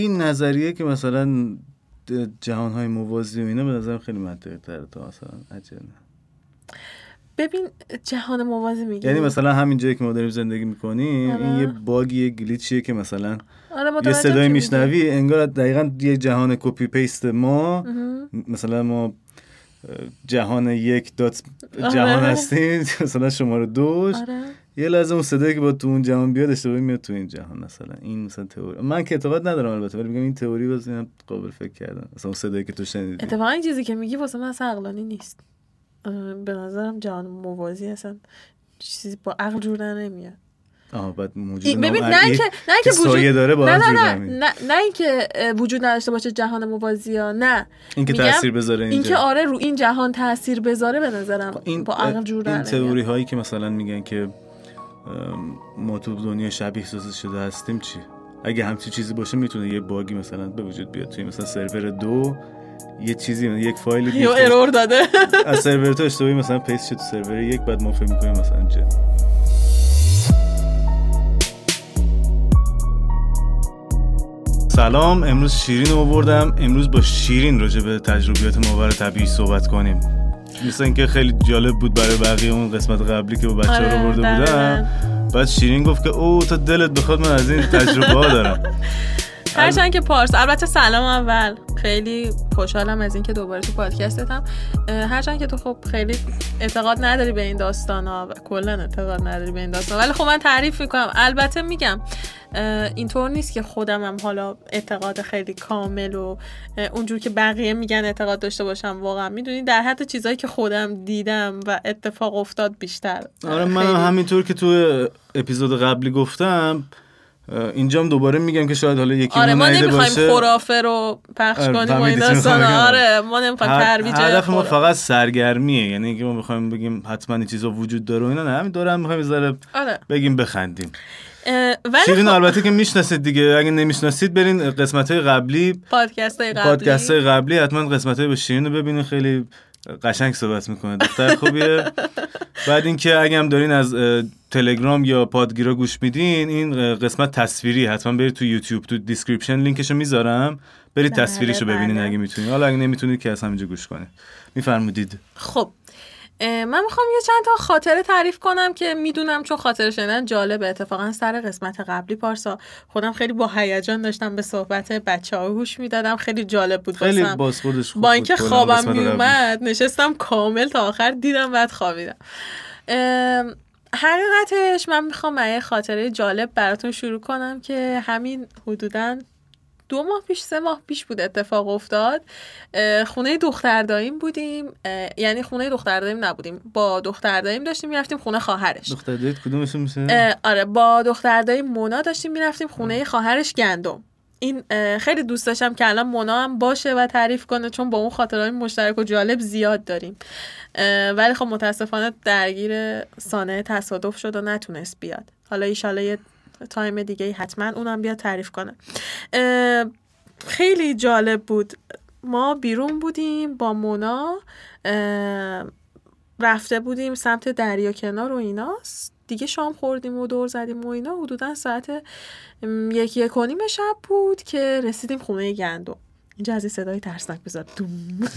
این نظریه که مثلا جهان های موازی و اینا به نظرم خیلی منطقی تره تا مثلا اجنه ببین جهان موازی میگی یعنی مثلا همین جایی که ما داریم زندگی می‌کنیم این آره. یه bug ی glitch یه که مثلا آره یه صدای میشنوی انگار دقیقا یه جهان copy paste ما. مثلا ما جهان یک دات آره. جهان هستیم مثلا شماره دوش آره یه لحظه اون صدایی که با تو اون جهان بیاد اشتباهی میاد تو این جهان مثلا. این مثلا تئوری. من که اعتقاد ندارم البته ولی میگم این تئوری باز قابل فکر کردن. مثلا اون صدایی که تو شنیدی. اتفاقا این چیزی که میگی واسه من اصلا عقلانی نیست. به نظرم جهان موازی اصلا چیزی با عقل جور نمیاد. آها بعد موجود ببین نه اینکه نه اینکه که وجود داره با نه نه نه. نه نه اینکه وجود نداشته باشه جهان موازی ها نه. این که میگم تاثیر بذاره اینکه اینجا آره رو این جهان تاثیر بذاره به نظرم این با عقل جور در این. تئوری هایی که مثلا میگن که ما تو دنیا شبیه سازی شده هستیم چی؟ اگه همچی چیزی باشه می‌تونه یه باگی مثلا به وجود بیاد. توی مثلا سرور دو یه چیزی یک فایل یا ارور داده. از سرور تو اشتباهی مثلا پیست شد تو سرور یک بعد ما فکر می‌کنیم مثلا چه سلام امروز شیرین رو بردم امروز با شیرین راجع به تجربیات ماور طبیعی صحبت کنیم. مثل اینکه خیلی جالب بود برای بقیه اون قسمت قبلی که با بچه آره، رو برده دقیقاً. بودم بعد شیرین گفت که او تا دلت بخواد من از این تجربه ها دارم هرچند که پارس. البته سلام اول. خیلی خوشحالم از اینکه دوباره تو پادکستتم. هرچند که تو خب خیلی اعتقاد نداری به این داستان ها و کلا اعتقاد نداری به این داستان ولی خب من تعریف می‌کنم. البته میگم اینطور نیست که خودم هم حالا اعتقاد خیلی کامل و اونجور که بقیه میگن اعتقاد داشته باشم واقعا. می‌دونی در حد چیزایی که خودم دیدم و اتفاق افتاد بیشتر. آره من همینطور که تو اپیزود قبلی گفتم اینجام دوباره میگم که شاید حالا یکی آره ما نمی‌خوایم خرافه رو پخش آره، کنیم و این داستان. آره ما نمی‌خوایم ترویج هدف ما. فقط سرگرمیه یعنی اینکه ما می‌خوایم بگیم حتما این چیزا وجود داره و اینا نه همین دوره هم می‌خوایم ذره آره. بگیم بخندیم. ولی شیرین خب البته که می‌شناسید دیگه اگه نمی‌شناسید برین قسمت های قبلی. پادکست های قبلی. پادکست های قبلی حتما قسمت های با شیرین رو ببینین خیلی قشنگ صحبت می‌کنه. دختر خوبیه. بعد اینکه اگه هم دارین از تلگرام یا پادگیرا گوش میدین این قسمت تصویری حتما برید تو یوتیوب تو description link شو می‌ذارم. برید بله، تصویریشو ببینین بله. اگه می‌تونید حالا اگه نمی‌تونید که از همینجا گوش کنید. میفرمودید. خب. من می‌خوام یه چند تا خاطره تعریف کنم که می‌دونم چون خاطره شنیدن جالبه. اتفاقا سر قسمت قبلی پارسا خودم خیلی با هیجان داشتم به صحبت بچه ها گوش می‌دادم. خیلی جالب بود خیلی با اینکه خوابم. میومد نشستم کامل تا آخر دیدم بعد خوابیدم. حقیقتش من می‌خوام یه خاطره جالب براتون شروع کنم که همین حدودا دو ماه پیش سه ماه پیش بود اتفاق افتاد. خونه دختر داییم بودیم. یعنی خونه دختر داییم نبودیم. با دختر داییم داشتیم می‌رفتیم خونه خواهرش. دختر کدومشون میشه؟ آره با دختر داییم مونا داشتیم می‌رفتیم خونه خواهرش گندم. این خیلی دوست داشتم که الان مونا هم باشه و تعریف کنه چون با اون خاطرهای مشترک و جالب زیاد داریم. ولی خب متاسفانه درگیر سانه تصادف شد و نتونست بیاد. حالا ایشالا یه تایم دیگه حتما اونم بیاد تعریف کنه. خیلی جالب بود. ما بیرون بودیم با مونا رفته بودیم سمت دریا کنار و ایناست. دیگه شام خوردیم و دور زدیم و اینا. حدودا ساعت م، یک یک و نیم شب بود که رسیدیم خونه گندم. اینجا از این صدای ترسناک بذار. دوم.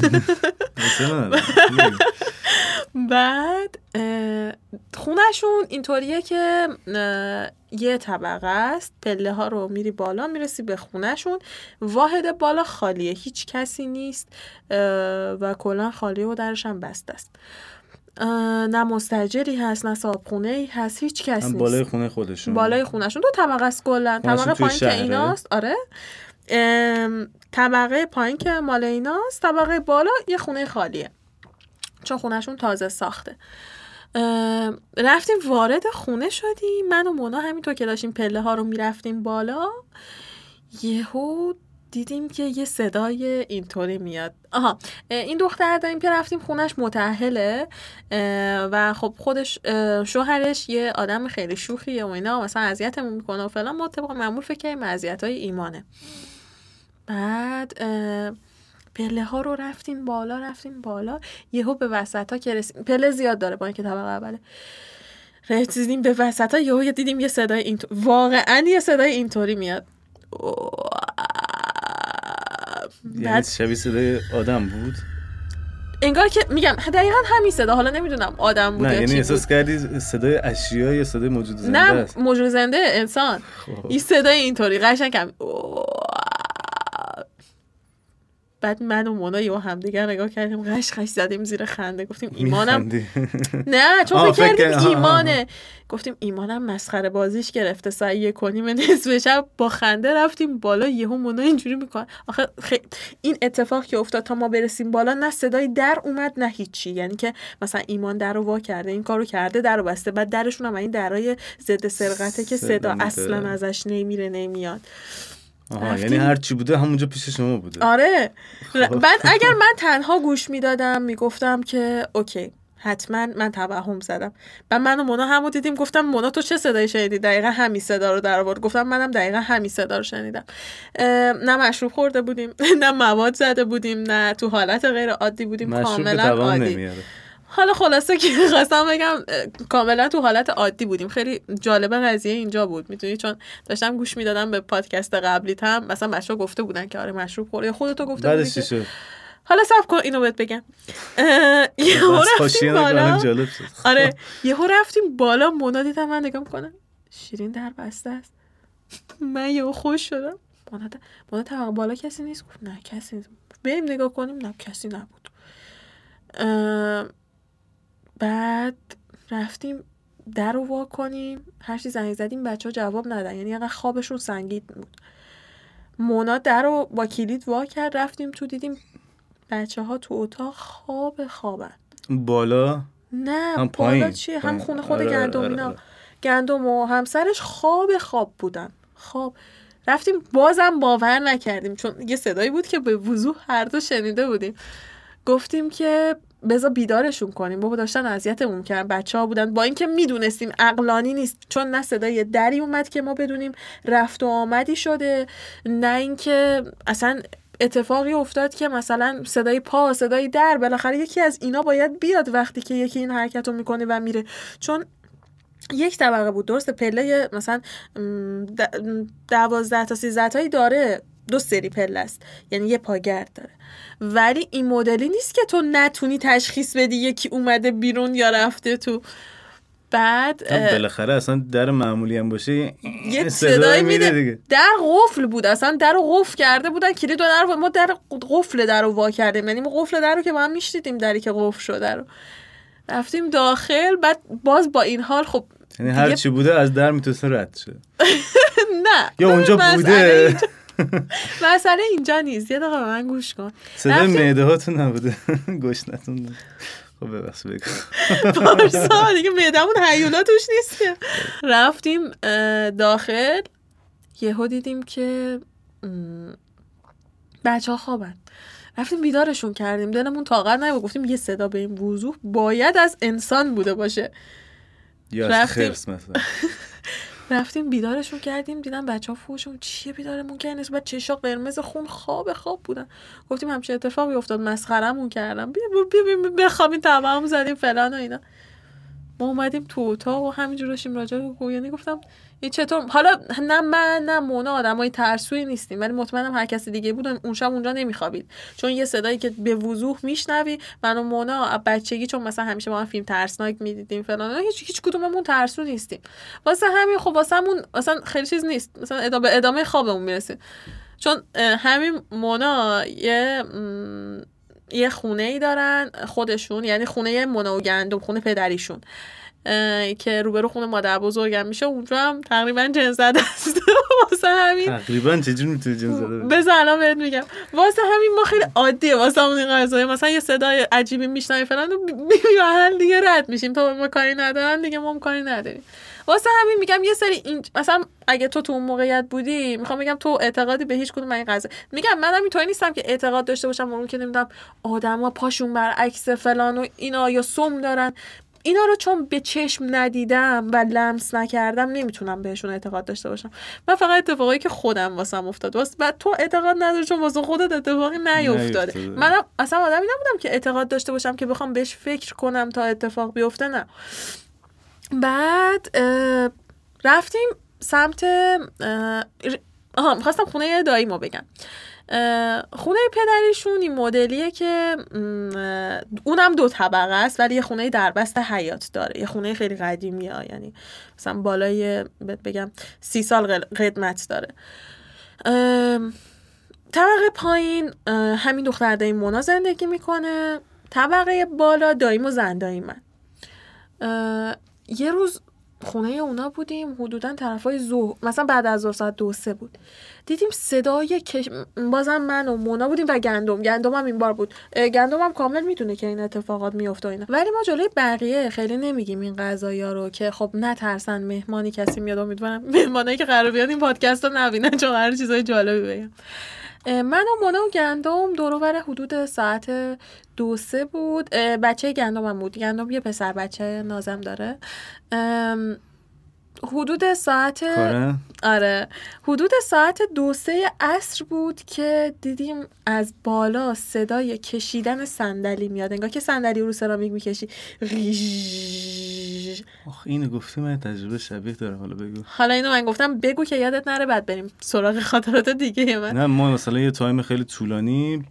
بعد اه، خونهشون اینطوریه که یه طبقه است. پله ها رو میری بالا می‌رسی به خونهشون. واحد بالا خالیه. هیچ کسی نیست و کلا خالیه و درش هم بسته است. نه مستجری هست نه صابخونه ای هست. هیچ کس نیست. بالای خونه خودشون. بالای خونهشون. دو طبقه است کلا. طبقه پایین که؟ ایناست. آره. طبقه پایین که مال ایناست طبقه بالا یه خونه خالیه. چون خونهشون تازه ساخته. رفتیم وارد خونه شدیم. من و مونا همینطور که داشتیم پله ها رو می‌رفتیم بالا یهو دیدیم که یه صدای اینطوری میاد. آها این دختر داریم که رفتیم خونش متأهله اه، و خب خودش شوهرش یه آدم خیلی شوخیه و اینا مثلا اذیتمون می‌کنه و فلان. ما طبق معمول فکر کردیم های ایمانه. بعد پله ها رو رفتیم بالا رفتیم بالا. یهو به وسط ها که رسیم. پله زیاد داره با اینکه طبقه اوله. رسیدیم به وسط ها یهو دیدیم یه صدای اینطور واقعا یه صدای اینطوری میاد. یعنی شبیه صدای آدم بود؟ انگار که میگم دقیقا همین صدا. حالا نمی‌دونم آدم بود نه یعنی احساس. کردی صدای اشیا یا صدای موجود زنده نه است؟ موجود زنده انسان. خب. این صدای اینطوری قشنگ هم بعد من و مونا یه همدیگر نگاه کردیم قش قش زدیم زیر خنده گفتیم ایمانم. نه چون فکر کردیم ایمانه. گفتیم ایمانم مسخره بازیش گرفته سعی کنیم نصف شب با خنده رفتیم بالا یهو مونا اینجوری می‌کنه آخه خ- این اتفاق که افتاد تا ما برسیم بالا نه صدای در اومد نه هیچی. یعنی که مثلا ایمان در رو وا کرده این کارو کرده در رو بسته. بعد درشون هم این درای ضد سرقته که صدا. اصلا ازش نمیره نمیاد. آها. یعنی هر چی بوده همونجا پیش شما بوده. آره. خب. بعد اگر من تنها گوش می‌دادم می‌گفتم که اوکی حتما من توهم زدم. و من و مونا همو دیدیم گفتم مونا تو چه صدایی شنیدی؟ دقیقا همین صدا رو در آورد. گفتم منم دقیقا همین صدا رو شنیدم. نه مشروب خورده بودیم نه مواد زده بودیم نه تو حالت غیر عادی بودیم کاملا عادی. نمیاره. حالا خلاصه که خواستم بگم کاملا تو حالت عادی بودیم. خیلی جالبه قضیه اینجا بود. می‌دونی؟ چون داشتم گوش می‌دادم به پادکست قبلی هم مثلا بچه‌ها گفته بودن که آره مشروب خورده یا خودتو گفته بودی بعدش که حالا صبر کن اینو بهت بگم. یهو رفتیم نکنم، بالا. آره یهو رفتیم بالا. مونا دیدم من نگاه می‌کنم شیرین در بسته است. من یهو خوش شدم. مونا مونا بالا کسی نیست؟ گفت نه کسی نیست. بریم نگاه کنیم. نه کسی نبود. بعد رفتیم در رو وا کنیم. هر چی زنگ زدیم بچه ها جواب ندن. یعنی انقدر خوابشون سنگین بود. مونا در رو با کلید وا کرد رفتیم تو دیدیم بچه ها تو اتاق خواب خوابن. بالا؟ نه هم بالا پایین. چیه؟ هم. خونه خود آره، آره، گندم آره، اینا. آره. گندم و همسرش خواب خواب بودن. خواب. رفتیم بازم باور نکردیم چون یه صدایی بود که به وضوح هر دو شنیده بودیم. گفتیم که بذار بیدارشون کنیم. بابا داشتن اذیتمون کردن بچه ها بودن. با اینکه می‌دونستیم عقلانی نیست. چون نه صدای دری اومد که ما بدونیم رفت و آمدی شده. نه اینکه اصلا اتفاقی افتاد که مثلا صدای پا صدای در. بالاخره یکی از اینا باید بیاد وقتی که یکی این حرکت رو می‌کنه و میره. چون یک طبقه بود درسته؟ پله مثلا دوازده تا سیزده تایی داره. دو سری پله است. یعنی یه پاگرد داره. ولی این مدلی نیست که تو نتونی تشخیص بدی یکی اومده بیرون یا رفته تو. بعد بالاخره اصلا در معمولی هم باشه یه صدایی صدایی میده. دیگه. در قفل بود اصلا در رو قفل کرده بودن کلید در ما در قفل در رو وا کردیم. یعنی ما قفل در رو که با هم میشنیدیم دری که قفل شده رو. رفتیم داخل بعد باز با این حال خب یعنی هر چی بوده از در می‌تونسته رد شه. نه. یا اونجا بوده. مسئله اینجا نیست. یه دقیقه به من گوش کن. صدای معده هاتون نبوده. گشنتون خب ببخش بگو. پارسا دیگه معدمون هیولا توش نیست که. رفتیم داخل. یهو دیدیم که بچه ها خوابن. رفتیم بیدارشون کردیم. دلمون طاقت نبود. گفتیم یه صدا به این وضوح باید از انسان بوده باشه. یا از. خرس مثلا. رفتیم بیدارشون کردیم دیدم بچه ها فوشون چیه بیدارمون کردین نسبت چشا قرمز خون خواب خواب بودن. گفتیم همچه اتفاقی افتاد مسخرمون کردم بیا بیا بخوابیم تمام زدیم فلان و اینا. ما اومدیم تو اتاق و همینجور داشتیم راجع به گویانی گفتم این چطور حالا نه من نه مونا آدمای ترسوی نیستیم ولی مطمئنم هر کسی دیگه بود اون شب اونجا نمیخوابید. چون یه صدایی که به وضوح میشنوی من و مونا بچگی چون مثلا همیشه با هم فیلم ترسناک می‌دیدیم فلان هیچ هیچ کدوممون ترسو نیستیم. واسه همین خب واسه همون مثلا خیلی چیز نیست مثلا ادامه ادامه خوابمون می‌رسیم چون همین مونا یه یه خونه ای دارن خودشون یعنی خونه مونا و گندم خونه پدریشون. که روبرو خونه مادر بزرگم میشه اونجا هم تقریبا جن زده است. واسه همین. تقریبا چجور می‌تونی جن زده؟ بذار الان بهت میگم. واسه همین ما خیلی عادیه واسه همون این قضایه مثلا یه صدای عجیبی میشنوی فلان و می‌بینیم دیگه رد میشیم. تو ما کاری ندارن دیگه ما هم کاری نداریم. واسه همین میگم یه سری این مثلا اگه تو تو اون موقعیت بودی می‌خوام بگم تو اعتقادی به هیچ کدوم این قضیه میگم منم اینطوری نیستم که اعتقاد داشته باشم اون که نمی‌دونم آدما پاشون برعکس فلان و اینا یا سم دارن. اینا رو چون به چشم ندیدم و لمس نکردم نمی‌تونم بهشون اعتقاد داشته باشم. من فقط اتفاقایی که خودم واسم افتاد واسه بعد تو اعتقاد نداری چون واسه خودت اتفاقی نیفتاده. نیفتاده. منم اصلا آدمی نبودم که اعتقاد داشته باشم که بخوام بهش فکر کنم تا اتفاق بیفته نه. بعد رفتیم سمت آها می‌خواستم خونه داییمو بگم. اه، خونه پدریشون این مدلیه که اونم دو طبقه است ولی یه خونه دربست حیات داره. یه خونه خیلی قدیمی ها یعنی مثلا بالای بگم سی سال قدمت داره. طبقه پایین همین دختر دایی مونا زندگی می‌کنه. طبقه بالا داییم و زن من یه روز خونه اونا بودیم حدودا طرفای ظهر مثلا بعد از ظهر ساعت دو سه بود. دیدیم صدای کش... بازم من و مونا بودیم و گندم. گندم هم این بار بود. گندم هم کامل می‌دونه که این اتفاقات میفته اینا. ولی ما جلوی بقیه خیلی نمیگیم این قضايا رو که خب نترسن مهمانی کسی میاد. امیدوارم مهمانایی که قرار بیان این پادکست رو نبینن چون قرار چیزای جالبی بگم من و مونا و گندم دور و بر حدود ساعت دو سه بود. بچه گندم هم بود. گندم یه پسر بچه نازم داره. حدود ساعت کاره آره حدود ساعت دو سه عصر بود که دیدیم از بالا صدای کشیدن صندلی میاد انگار که صندلی رو سرامیک می‌کشی ریژ. آخ اینو گفتی من تجربه شبیه داره حالا بگو حالا اینو من گفتم بگو که یادت نره بعد بریم سراغ خاطرات دیگه من نه ما مثلا یه تایم خیلی طولانی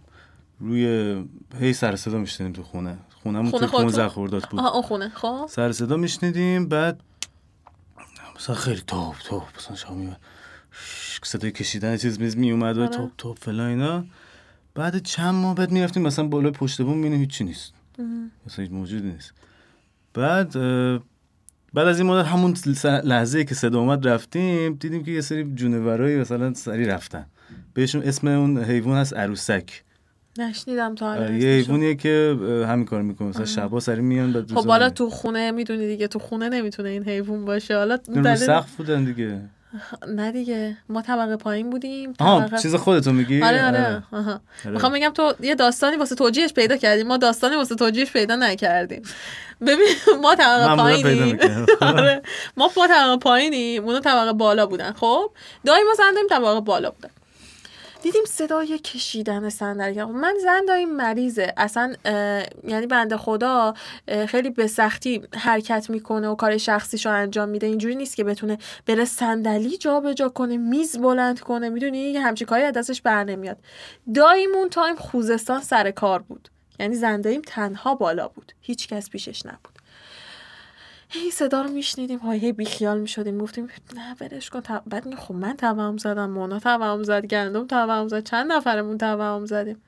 روی هی سر صدا میشنیدیم تو خونه خونه‌مون خونه تو 15 خودتون؟ خرداد بود آها اون خونه خب سر صدا میشنیدیم بعد مثلا خیلی توپ توپ مثلا شما میومد صدای کشیدن چیز میز میومد و آره. توپ توپ فلان اینا. بعد چند ماه بعد می‌رفتیم مثلا بالای پشت بوم می‌بینیم هیچی نیست. مثلا هیچ موجودی نیست. بعد بعد از این مدت همون لحظه که صدا اومد رفتیم دیدیم که یه سری جونورایی مثلا سری رفتن. بهشون اسم اون حیوان هست عروسک. نشنیدم تا حالا آره، یه. حیوانیه که همین کار می‌کنه. مثلا شبا سری میان بعد خب میرن. تو خونه می‌دونی دیگه تو خونه نمی‌تونه این حیوان باشه. حالا دلیل- سقف بودن دیگه. نه دیگه. ما طبقه پایین بودیم طبقه چیز خودتو میگی؟ آره آره. آها. آره. می‌خوام بگم تو یه داستانی واسه توجیهش پیدا کردیم. ما داستانی واسه توجیهش پیدا نکردیم. ببین ما طبقه پایینیم. آره. ما با طبقه پایینیم. اونا طبقه بالا بودن. خب دایی ما زن داییم طبقه بالا بودن. دیدیم صدای کشیدن صندلی. من زن داییم مریضه. اصلا یعنی بنده خدا خیلی به سختی حرکت می‌کنه و کار شخصیشو انجام میده. اینجوری نیست که بتونه بره صندلی جابجا کنه میز بلند کنه. می‌دونی؟ یه همچین کاری از دستش بر نمیاد. داییمون تایم خوزستان سر کار بود. یعنی زنداییم تنها بالا بود. هیچ کس پیشش نبود. هی صدا رو میشنیدیم. های هی بیخیال می‌شدیم. گفتیم نه برش کن. بعد خب من توهم زدم مونا توهم زد گندم توهم زد چند نفرمون توهم زدیم؟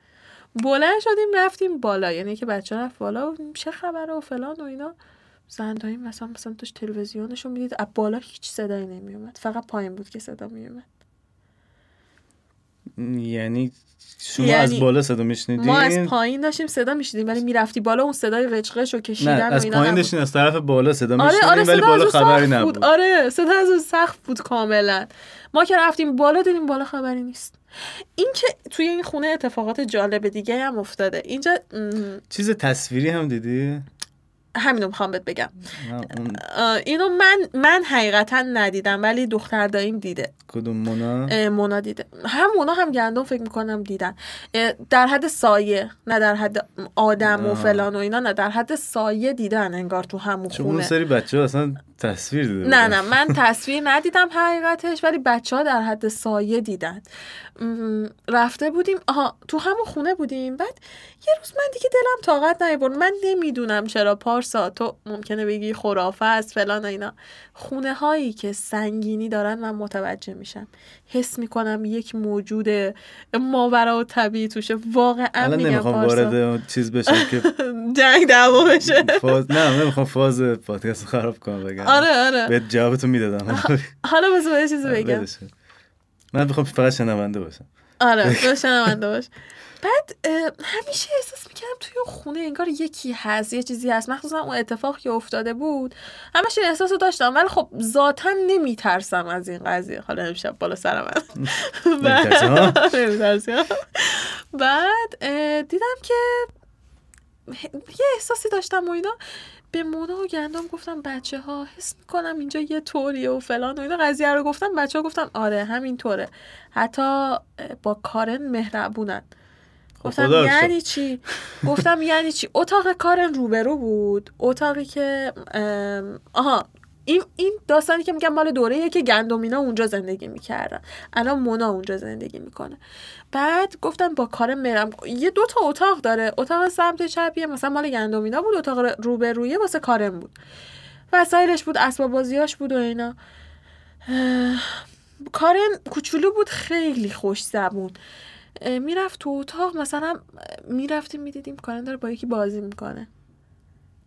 بلند شدیم رفتیم بالا. یعنی که بچه رفت بالا و چه خبره و فلان و اینا. زندایی مثلا مثلا توش تلویزیونشون می‌دید. از بالا هیچ صدایی نمیومد فقط پایین بود که صدا میومد یعنی شما یعنی از بالا صدا میشنیدین ما از پایین داشتیم صدا میشیدیم ولی می‌رفتی بالا اون صدای قشقش و نه کشیدن و از پایین. داشتین از طرف بالا صدا آره میشنیدین آره ولی بالا خبری نبود. بود. آره صدا از اون سقف بود کاملا. ما که رفتیم بالا دیدیم بالا خبری نیست. این که توی این خونه اتفاقات جالب دیگه هم افتاده. اینجا م، چیز تصویری هم دیدی؟ همینو می‌خوام بهت بگم. اینو من من حقیقتا ندیدم ولی دختر داییم دیده. کدوم مونا؟ مونا دیده. هم مونا هم گندم فکر می‌کنم دیدن. در حد سایه نه در حد آدم و. فلان و اینا نه در حد سایه دیدن انگار تو همون چون خونه. سری بچه ها اصلا تصویر دیده نه. نه من تصویر ندیدم حقیقتش ولی بچه ها در حد سایه دیدن. رفته بودیم آها تو همون خونه بودیم. بعد یه روز من دیگه دلم طاقت نیورد من نمی‌دونم چرا پارسا تو ممکنه بگی خرافه است فلان و اینا. خونه هایی که سنگینی دارن من متوجه میشم. حس می‌کنم یک موجود ماورا و طبیعی توشه. واقعا الان نمی‌خوام وارد چیز بشم که جنگ دعوا بشه. فاز نه نمی‌خوام فاز پادکست خراب کنم بگم. آره آره. بهت جوابتو می‌دادم. حالا بذار یه چیزی بگم. ولش کن. من می‌خوام فقط شنونده باشم. آره تو شنونده باش. بعد همیشه احساس می‌کردم توی اون خونه انگار یکی هست یه چیزی هست. مخصوصا اون اتفاق که افتاده بود. همش این احساس رو داشتم ولی خب ذاتا نمیترسم از این قضیه. حالا امشب بالا سر من. نمی‌ترسی، ها؟ نمی‌ترسی، ها؟ بعد دیدم که یه احساسی داشتم و اینا. به مونا و گندم گفتم بچه ها حس می‌کنم اینجا یه طوریه و فلان و اینا. قضیه رو گفتم بچه ها گفتن آره همین طوره حتی با کارن مهربونن. گفتم رو شکر. یعنی چی؟ گفتم یعنی چی؟ اتاق کارن روبرو بود. اتاقی که آها این این داستانی که میگم مال دوره که گندمینا اونجا زندگی می‌کردن. الان مونا اونجا زندگی می‌کنه. بعد گفتم با کار مرم. یه دو تا اتاق داره. اتاق سمت چپیه. مثلا مال گندمینا بود. اتاق روبرویه واسه کارم بود. وسایلش بود اسباب بازیاش بود و اینا. کارن کوچولو بود. خیلی خوش زبون. می‌رفت تو اتاق مثلا می‌رفتیم می‌دیدیم کارن داره با یکی بازی می‌کنه.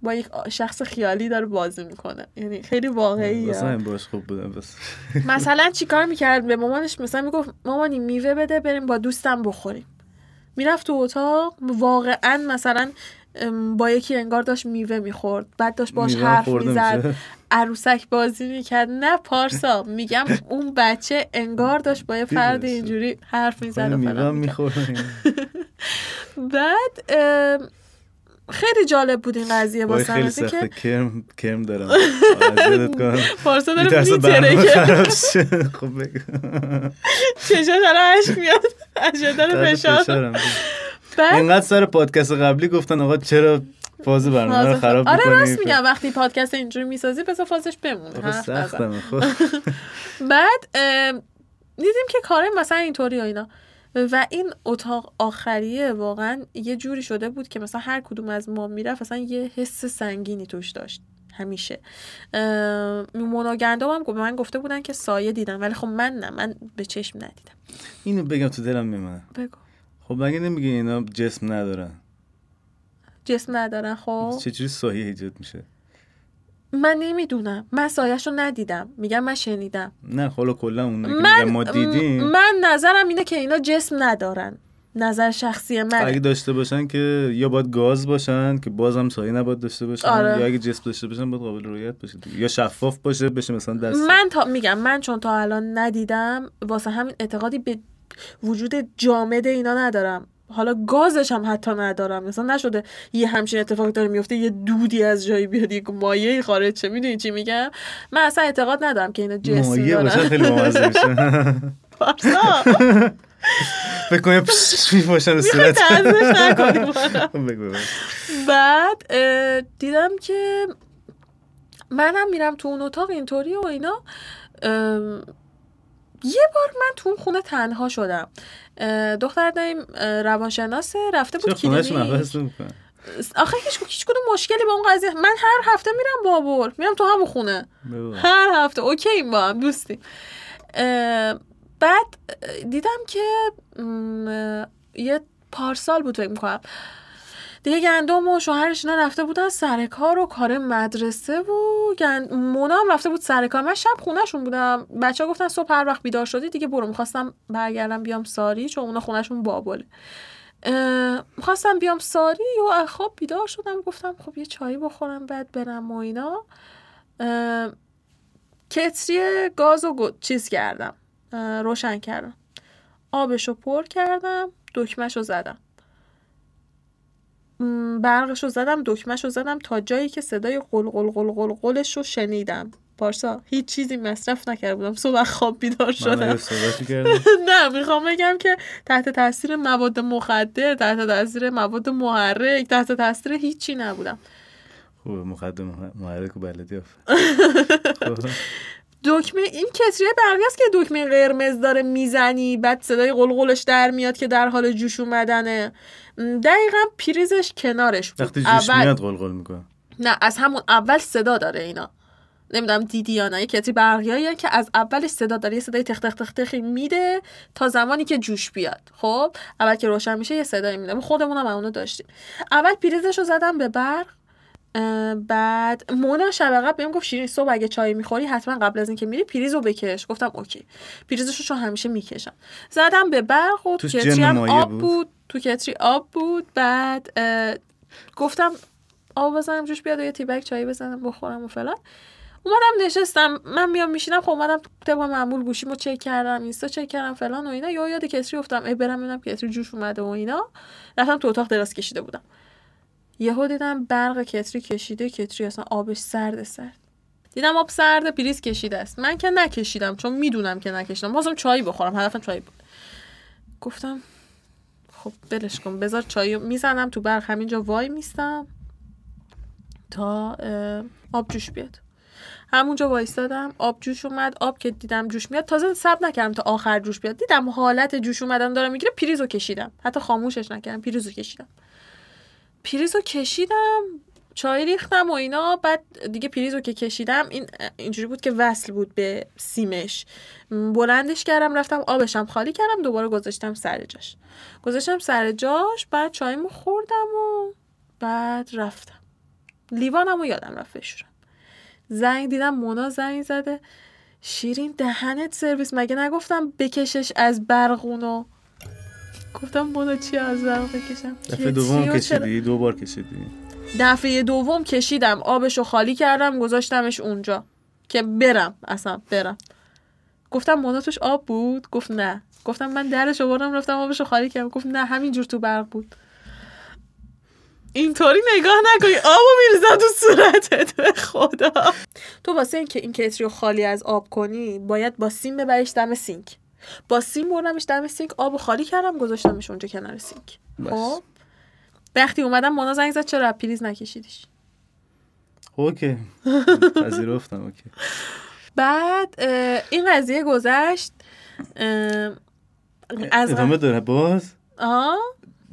با یک شخص خیالی داره بازی می‌کنه. یعنی خیلی واقعیه. مثلا باش خوب بودم. بس. مثلا چیکار می‌کرد؟ به مامانش مثلا می‌گفت مامانی میوه بده بریم با دوستم بخوریم. می‌رفت تو اتاق واقعا مثلا با یکی انگار داشت میوه می‌خورد بعد داشت باش حرف می‌زد. عروسک بازی می‌کرد. نه پارسا میگم اون بچه انگار داشت با یه فرد اینجوری حرف می‌زد و بعد خیلی جالب بود این قضیه با خیلی سخته. کرم کرم دارم. پارسا داره میتره خب بگو. چشاش الان عشق میاد. داره فشار. اینقدر سر پادکست قبلی گفتن آقا چرا فاز برنامه رو خراب آره راست میگم وقتی پادکست اینجوری می‌سازی بذار فازش بمونه. سختم خب. بعد دیدیم که کاره مثلا اینطوری و اینا. و این اتاق آخریه واقعا یه جوری شده بود که مثلا هر کدوم از ما می‌رفت مثلا یه حس سنگینی توش داشت همیشه. مونا گندم هم به من گفته بودن که سایه دیدم ولی خب من نه من به چشم ندیدم. اینو بگم تو دلم میمونه. بگو. خب مگه نمیگه اینا جسم ندارن؟ جسم ندارن خب؟ چجوری سایه ایجاد میشه؟ من نمی‌دونم. من سایش رو ندیدم. میگم من شنیدم. نه حالا کلا اون من ما دیدیم. من نظرم اینه که اینا جسم ندارن. نظر شخصی من اگه داشته باشن که یا باید گاز باشن که بازم سایه نباید داشته باشن آره. یا اگه جسم داشته باشن باید قابل رویت باشه یا شفاف باشه بشه مثلا دست. من تا میگم من چون تا الان ندیدم واسه همین اعتقادی به وجود جامد اینا ندارم. حالا گازش هم حتی ندارم. مثلا نشده یه همچین اتفاق داره میفته یه دودی از جایی بیاد یک مایه خارج چه می‌دونی چی میگم؟ من اصلا اعتقاد ندارم که اینا بامزه میشه. فکر کنم صورت بعد دیدم که منم میرم تو اون اتاق اینطوری و اینا. یه بار من تو اون خونه تنها شدم. دختر داریم روانشناسه رفته بود کلینیک. آخه هیچ هیچ کدوم مشکلی با اون قضیه من هر هفته میرم بابور میرم تو همون خونه. هر هفته. اوکی این با هم دوستیم. بعد دیدم که یه پارسال بود فکر می‌کنم. دیگه گندم و شوهرش اینا رفته بودن سر کار و کار مدرسه و گند... مونا هم رفته بود سر کار. من شب خونهشون بودم. بچه ها گفتن صبح هر وقت بیدار شدی دیگه برو. می‌خواستم برگردم بیام ساری چون اونا خونهشون بابله. می‌خواستم بیام ساری و خواب بیدار شدم. گفتم خب یه چایی بخورم بعد برم و اینا. کتری گاز و چیز کردم. روشن کردم. آبشو پر کردم. دکمهشو زدم. برقش رو زدم دکمهش رو زدم تا جایی که صدای قل قل قل قل قلش رو شنیدم. پارسا هیچ چیزی مصرف نکرده بودم صبح خواب بیدار شدم. نه می‌خوام بگم که تحت تاثیر مواد مخدر تحت تاثیر مواد محرک تحت تاثیر هیچی نبودم. خوبه مخدر محرک و بلدی دکمه این کتریه برقی است که دکمه قرمز داره می‌زنی بعد صدای قلقلش در میاد که در حال جوش اومدنه. دقیقا پریزش کنارش بود. وقتی جوش اول... میاد قلقل می‌کنه. نه از همون اول صدا داره اینا. نمی‌دونم دیدی یا نه کتری برقی که از اولش صدا داره یه صدای تخ تخ تخ تخ میده تا زمانی که جوش بیاد. خب اول که روشن میشه یه صدایی میده. خودمون هم اونو داشتیم. اول پریزش رو زدم به برق. بعد مونا شب قبل بهم گفت شیرین صبح اگه چای می‌خوری حتما قبل از اینکه میری پریز رو بکش. گفتم اوکی. پریزشو چون همیشه می‌کشم. زدم به برق و تو کتری هم آب بود. بود. تو کتری آب بود. بعد گفتم آب بزنم جوش بیاد و یه تیبک چای بزنم بخورم و فلان. اومدم نشستم. من میام میشینم خب اومدم طبق معمول گوشیمو چک کردم اینستا چک کردم فلان و اینا. یا یاد کتری افتادم. ای برم ببینم کتری جوش اومده و اینا. رفتم تو اتاق دراز کشیده بودم. یهو دیدم برق کتری کشیده کتری اصلا آبش سرد سرد. دیدم آب سرد پریز کشیده است. من که نکشیدم چون می‌دونم که نکشیدم. بازم چای بخورم هدفم چای بود. گفتم خب بلش کن بذار چای می‌زنم تو برق. همینجا وای میستم تا آب جوش بیاد. همونجا وایستادم آب جوش اومد. آب که دیدم جوش میاد تازه سب نکردم تا آخر جوش بیاد. دیدم حالت جوش اومدن داره می‌گیره پریزو کشیدم. حتی خاموشش نکردم پریزو کشیدم. پریزو کشیدم چای ریختم و اینا. بعد دیگه پریزو که کشیدم این اینجوری بود که وصل بود به سیمش. بلندش کردم رفتم آبشم خالی کردم دوباره گذاشتم سر جاش. گذاشتم سر جاش بعد چایمو خوردم و بعد رفتم. لیوانمو یادم رفت بشورم. زنگ دیدم مونا زنگ زده. شیرین دهنت سرویس. مگه نگفتم بکشش از برقونو گفتم مونا چی از برق بکشم؟ دفعه دوم کشیدی؟ دو بار کشیدی؟ دفعه دوم کشیدم. آبشو خالی کردم گذاشتمش اونجا. که برم اصلا برم. گفتم مونا توش آب بود؟ گفت نه. گفتم من درش آوردم رفتم آبشو خالی کردم. گفت نه همینجور تو برق بود. اینطوری نگاه نکنی. آبو میریزم تو صورتت به خدا. تو واسه اینکه این کتری رو خالی از آب کنی باید با سیم ببریش دم سینک. با سیم بردمش دم سینک آب خالی کردم گذاشتمش اونجا کنار سینک. خب. وقتی اومدم مونا زنگ زد چرا پریز نکشیدیش اوکی. پذیرفتم اوکی. بعد این قضیه گذشت از ادامه داره باز؟ آه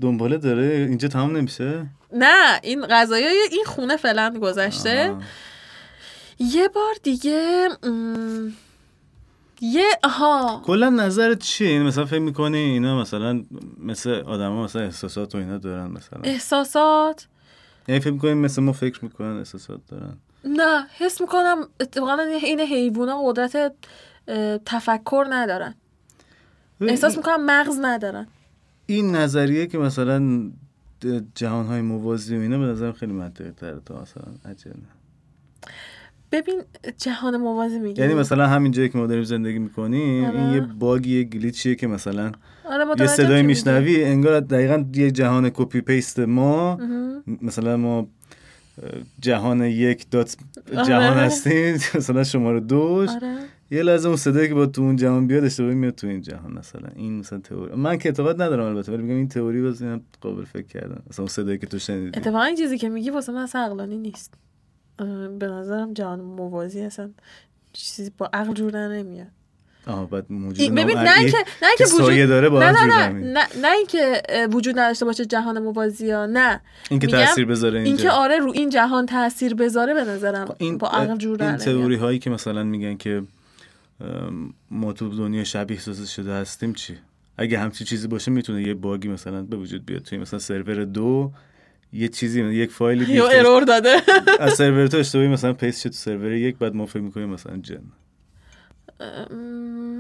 دنباله داره؟ اینجا تمام نمیشه؟ نه این غذای این خونه فعلا گذشته. آه. یه بار دیگه م... یه آها. کلا نظرت چیه؟ این مثلا فکر می‌کنی اینا مثلا مثل آدما مثلا احساسات و اینا دارن مثلا؟ احساسات؟ یعنی فکر می‌کنی مثل ما فکر می‌کنن احساسات دارن؟ نه حس می‌کنم اتفاقا این حیوونا قدرت تفکر ندارن. احساس می‌کنم مغز ندارن. این نظریه که مثلا جهان های موازی و اینا به نظرم خیلی منطقی تره تا مثلا عجله ببین جهان موازی میگی یعنی مثلا همین جایی که ما داریم زندگی می‌کنیم آره. این یه باگی یه گلیچیه که مثلا آره یه صدای. میشنوی انگار دقیقا یه جهان copy paste ما. مثلا ما جهان یک dot آره. جهان هستیم مثلا شماره دوش آره یه لحظه اون صدایی که با تو اون جهان بیاد اشتباهی میاد تو این جهان مثلا این مثلا تئوری من که اعتقاد ندارم البته ولی میگم این تئوری باز قابل فکر کردن مثلا اون صدایی که تو شنیدی اتفاقا این چیزی که میگی واسه من اصلا عقلانی نیست به نظرم جهان موازی اصلا چیزی با عقل جور نمیاد. آها بعد موجود ببین نه اینکه نه که اینکه وجود داره با نه نه نه. نه نه اینکه وجود نداشته باشه جهان موازی ها نه. این که میگم تاثیر بذاره اینکه اینجا آره رو این جهان تاثیر بذاره به نظرم این با عقل جور این تئوری هایی که مثلا میگن که ما تو دنیا شبیه سازی شده هستیم چی؟ اگه همچی چیزی باشه می‌تونه یه باگی مثلا به وجود بیاد. توی مثلا سرور دو یه چیزی یک فایلی یا ارور داده. از سرور تو اشتباهی مثلا paste شد تو سرور یک بعد ما فکر می‌کنیم مثلا جن.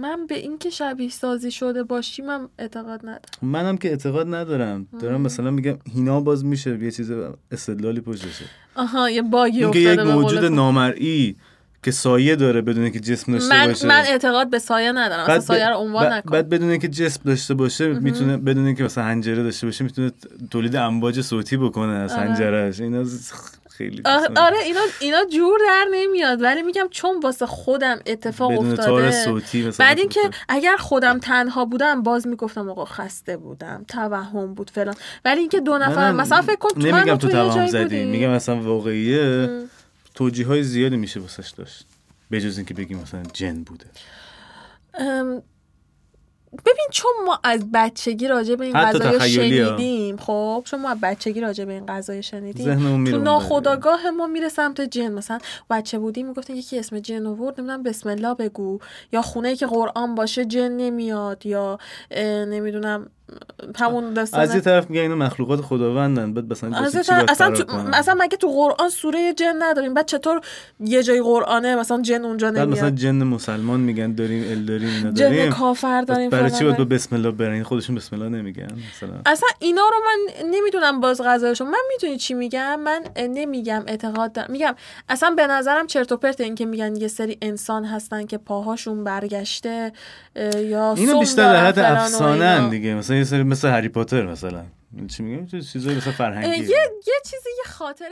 من به اینکه شبیه سازی شده باشیم هم اعتقاد ندارم. منم که اعتقاد ندارم. دارم مثلا میگم اینا باز میشه یه چیز استدلالی پشتشه آها یه bug ی افتاده یک موجود. نامرئی که سایه داره بدون که جسم داشته من باشه. من اعتقاد به سایه ندارم. اصلا بعد, سایه رو عنوان نکن. بعد بدون اینکه جسم داشته باشه می‌تونه بدون اینکه مثلا حنجره داشته باشه می‌تونه تولید امواج صوتی بکنه از آره. حنجرهش اینا ز- خیلی مثلا آره اینا اینا جور در نمیاد. ولی میگم چون واسه خودم اتفاق بدون تار افتاده صوتی مثلا بعد اینکه اگر خودم تنها بودم باز می‌گفتم آقا خسته بودم توهم بود فلان. ولی اینکه دو نفر مثلا فکر کن تو نمیگم تو توهم زدی. میگم اصلا واقعیه. ام. توجیه های زیادی میشه واسش داشت. به جز اینکه بگیم مثلا جن بوده. ام، ببین چون ما از بچگی راجع به این ها. شنیدیم خب؟ چون ما از بچگی راجع به این قضایه شنیدیم. تو. ناخداگاه ما میره سمت جن. مثلا بچه بودیم می‌گفتن یکی اسم جن آورد نمی‌دونم بسم الله بگو. یا خونه که قرآن باشه جن نمیاد یا نمی‌دونم همون از یه داستان طرف میگن اینا مخلوقات خداوندن بعد مثلا از طرف- اصلا فرار تو؟ اصلا مگه تو قرآن سوره جن نداریم؟ بعد چطور یه جای قرآنه مثلا جن اونجا بعد مثلا نمیاد؟ جن مسلمان میگن داریم ال داریم اینا جن کافر داریم برای چی باید با داریم. بسم الله برن؟ خودشون بسم الله نمیگن مثلا. اصلا اینا رو من نمی‌دونم باز غذایشون. من می‌دونی چی میگم؟ من نمیگم اعتقاد دارم. میگم اصلا به نظرم چرت و پرت این که میگن یه سری انسان هستن که پاهاشون برگشته یا اینا سم بیشتر در حد افسانه دیگه. مثلا یه سری مثل هری پاتر مثلا. چی میگم چیزایی مثل فرهنگی. یه یه چیزی یه خاطره